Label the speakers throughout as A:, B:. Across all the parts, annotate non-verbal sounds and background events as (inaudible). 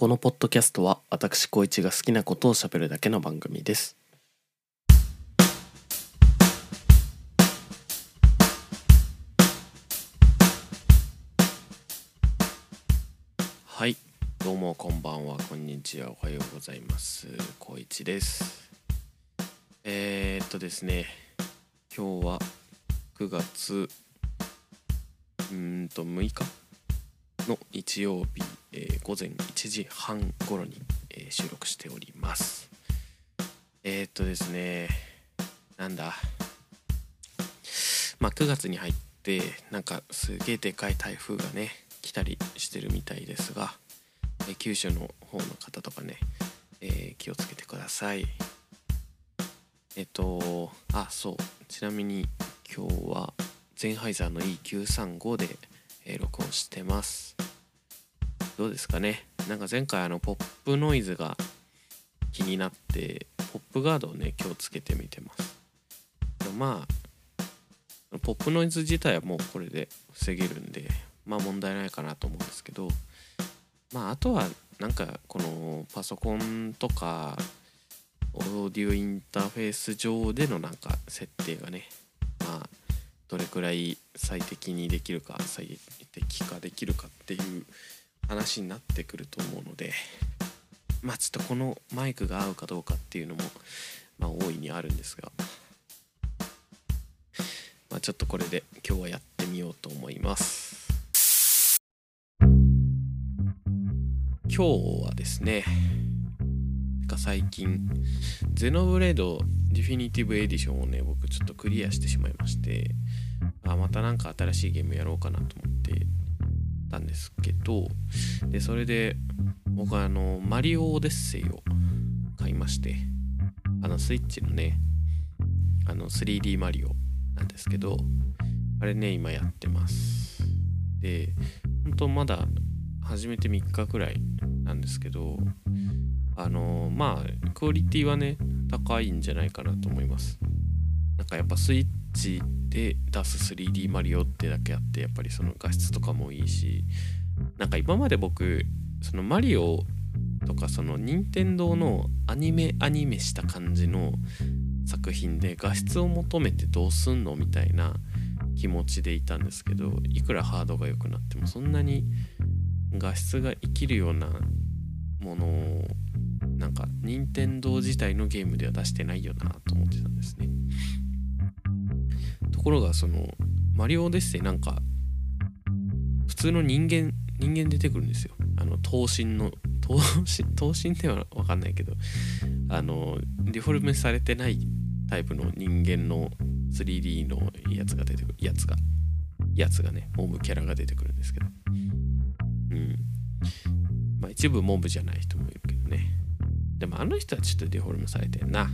A: このポッドキャストは私光一が好きなことを喋るだけの番組です。はいどうもこんばんはこんにちはおはようございます。光一です。えー、っとですね今日は9月うんと6日。の日曜日、えー午前1時半頃に、えー収録しております。えー、っとですねなんだ？まあ9月に入ってなんかすげえでかい台風がね来たりしてるみたいですが、え九州の方の方とかね、え気をつけてください。えっとあそう。ちなみに今日はゼンハイザーの E935 で、録音してます。どうですかね？なんか前回あのポップノイズが気になってポップガードをね今日つけてみてます。まあポップノイズ自体はもうこれで防げるんでまあ問題ないかなと思うんですけどまああとはなんかこのパソコンとかオーディオインターフェース上でのなんか設定がねまあどれくらい最適にできるか最適化できるかっていう話になってくると思うのでまあちょっとこのマイクが合うかどうかっていうのもまあ大いにあるんですがまあちょっとこれで今日はやってみようと思います。今日はですね最近ゼノブレードディフィニティブエディションをね僕ちょっとクリアしてしまいましてあまたなんか新しいゲームやろうかなと思ってたんですけどでそれで僕はあのマリオオデッセイを買いましてあのスイッチのねあの 3D マリオなんですけどあれね今やってます。で本当まだ始めて3日くらいなんですけどあのまあクオリティはね高いんじゃないかなと思います。なんかやっぱスイッチで出す 3D マリオってだけあってやっぱりその画質とかもいいしなんか今まで僕そのマリオとかその任天堂のアニメアニメした感じの作品で画質を求めてどうすんのみたいな気持ちでいたんですけどいくらハードが良くなってもそんなに画質が生きるようなものをなんか任天堂自体のゲームでは出してないよなと思ってたんですね。ところがそのマリオオデッセイなんか普通の人間人間出てくるんですよ。あの頭身の頭身 (laughs) 頭身では分かんないけどあのデフォルメされてないタイプの人間の 3D のやつが出てくる。やつが。やつがねモブキャラが出てくるんですけど。うん。まあ一部モブじゃない人もでもあの人はちょっとデフォルメされてんな。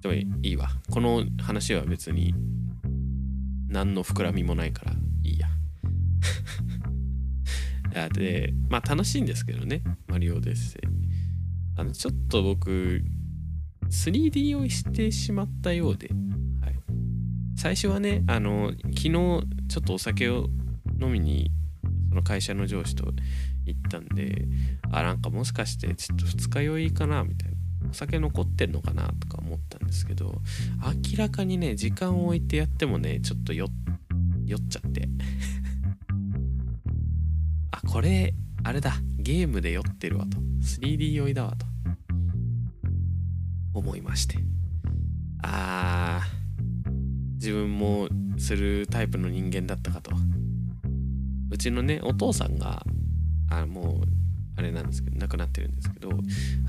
A: でもいいわ。この話は別に何の膨らみもないからいいや。(laughs) でまあ楽しいんですけどね。マリオデッセイ。あのちょっと僕 3D 用意してしまったようで、はい、最初はねあの昨日ちょっとお酒を飲みにその会社の上司と行ったんであなんかもしかしてちょっと二日酔いかなみたいなお酒残ってんのかなとか思ったんですけど明らかにね時間を置いてやってもねちょっと酔酔っちゃって。(laughs) あこれあれだゲームで酔ってるわと。3D 酔いだわと。思いまして。あー自分もするタイプの人間だったかと。うちのねお父さんがあもうあれなんですけど亡くなってるんですけど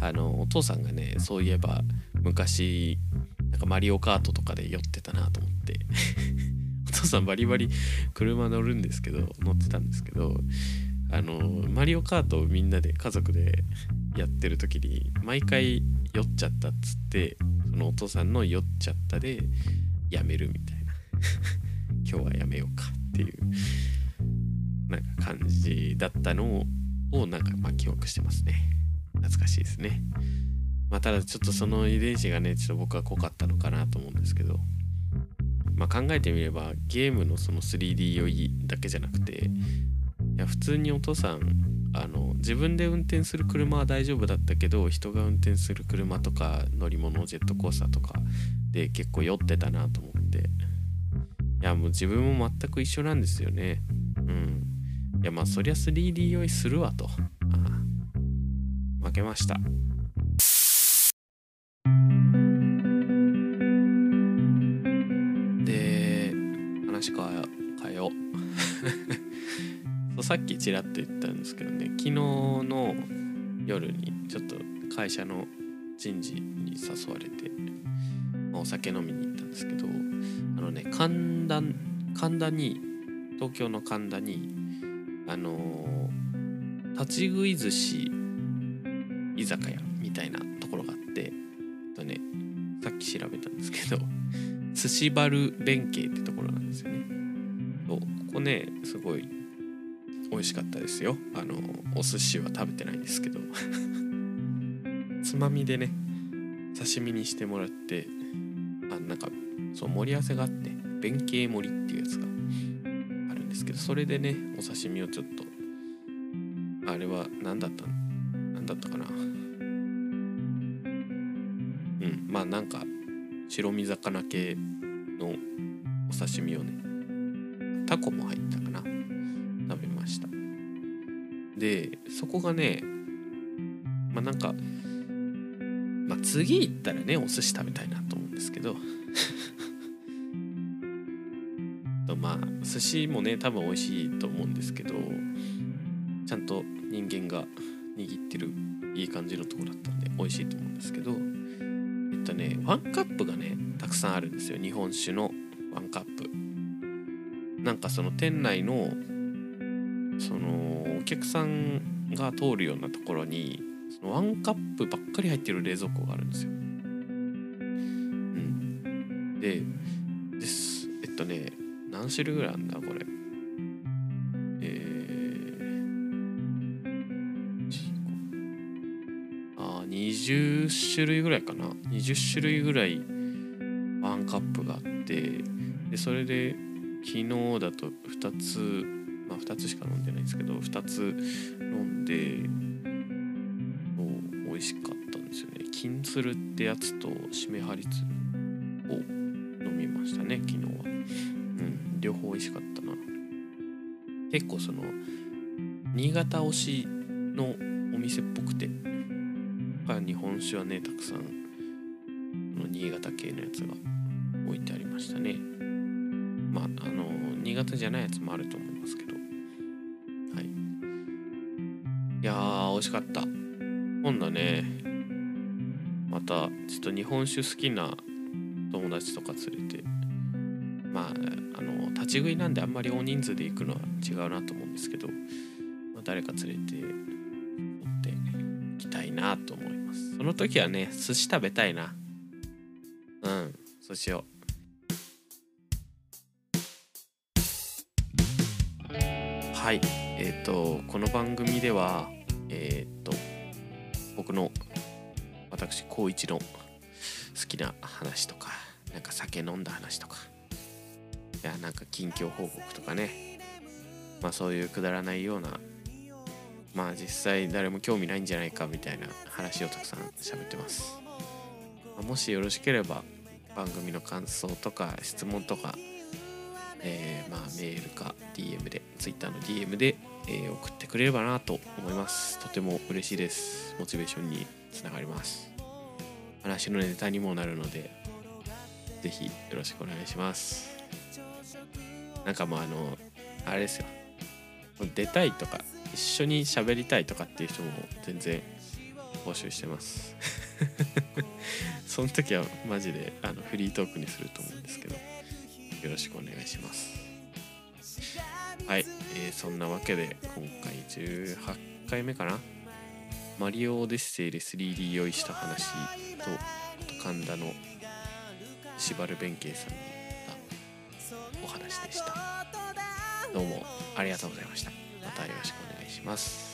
A: あのお父さんがねそういえば昔なんかマリオカートとかで酔ってたなと思って (laughs) お父さんバリバリ車乗るんですけど乗ってたんですけどあのマリオカートをみんなで家族でやってる時に毎回酔っちゃったっつってそのお父さんの酔っちゃったでやめるみたいな。(laughs) 今日はやめようかっていう。感じだったのをなんかまあ記憶してますね。懐かしいですね。まあただちょっとその遺伝子がねちょっと僕は濃かったのかなと思うんですけど。まあ考えてみればゲームのその 3D 酔いだけじゃなくていや普通にお父さんあの自分で運転する車は大丈夫だったけど人が運転する車とか乗り物ジェットコースターとかで結構酔ってたなと思って。いやもう自分も全く一緒なんですよね。うん。いやまあそりゃ 3D 酔いするわと。ああ。負けました。で話変え変えよう。(laughs) そうさっきちらっと言ったんですけどね昨日の夜にちょっと会社の人事に誘われて、まあお酒飲みに行ったんですけどあのね神田神田に東京の神田にあのー立ち食い寿司居酒屋みたいなところがあってえっとねさっき調べたんですけど (laughs) 寿司バル弁慶ってところなんですよね。そうここねすごい美味しかったですよ。あのお寿司は食べてないんですけど。(laughs) つまみでね刺身にしてもらってあなんかそう盛り合わせがあって弁慶盛りっていうやつがですけどそれでねお刺身をちょっとあれは何だった何だったかな？うんまあなんか白身魚系のお刺身をねタコも入ったかな？食べました。でそこがねまあなんかまあ次行ったらねお寿司食べたいなと思うんですけど。まあ寿司もね多分美味しいと思うんですけどちゃんと人間が握ってるいい感じのとこだったんで美味しいと思うんですけどえっとねワンカップがねたくさんあるんですよ。日本酒のワンカップ。なんかその店内のそのお客さんが通るようなところにそのワンカップばっかり入ってる冷蔵庫があるんですよ。うん、で何種類ぐらいあるんだこれ。えー、あ20種類ぐらいかな。20種類ぐらいワンカップがあってでそれで昨日だと2つまあ2つしか飲んでないんですけど2つ飲んでそう美味しかったんですよね。金鶴ってやつとしめはり鶴を飲みましたね昨日は。両方美味しかったな。結構その新潟推しのお店っぽくて。日本酒はねたくさんの新潟系のやつが置いてありましたね。まああの新潟じゃないやつもあると思いますけど。はい。いやー美味しかった。今度ねまたちょっと日本酒好きな友達とか連れてまああの立ち食いなんであんまり大人数で行くのは違うなと思うんですけど、まあ、誰か連れて行って行きたいなと思います。その時はね寿司食べたいな。うんそうしようはいえっ、とこの番組ではえっ、と僕の私高一の好きな話とかなんか酒飲んだ話とかいやなんか近況報告とかね。まあそういうくだらないような。まあ実際誰も興味ないんじゃないかみたいな話をたくさん喋ってます、まもしよろしければ番組の感想とか質問とかえーまあメールか DM で Twitter の DM で、え送ってくれればなと思います。とても嬉しいです。モチベーションにつながります。話のネタにもなるのでぜひよろしくお願いします。なんかもうあのあれですよ。出たいとか一緒に喋りたいとかっていう人も全然募集してます。(laughs) その時はマジであのフリートークにすると思うんですけどよろしくお願いします。はい、えーそんなわけで今回18回目かな。マリオオデッセイで 3D 用意した話と神田の縛る弁慶さんにスでした。どうもありがとうございました。またよろしくお願いします。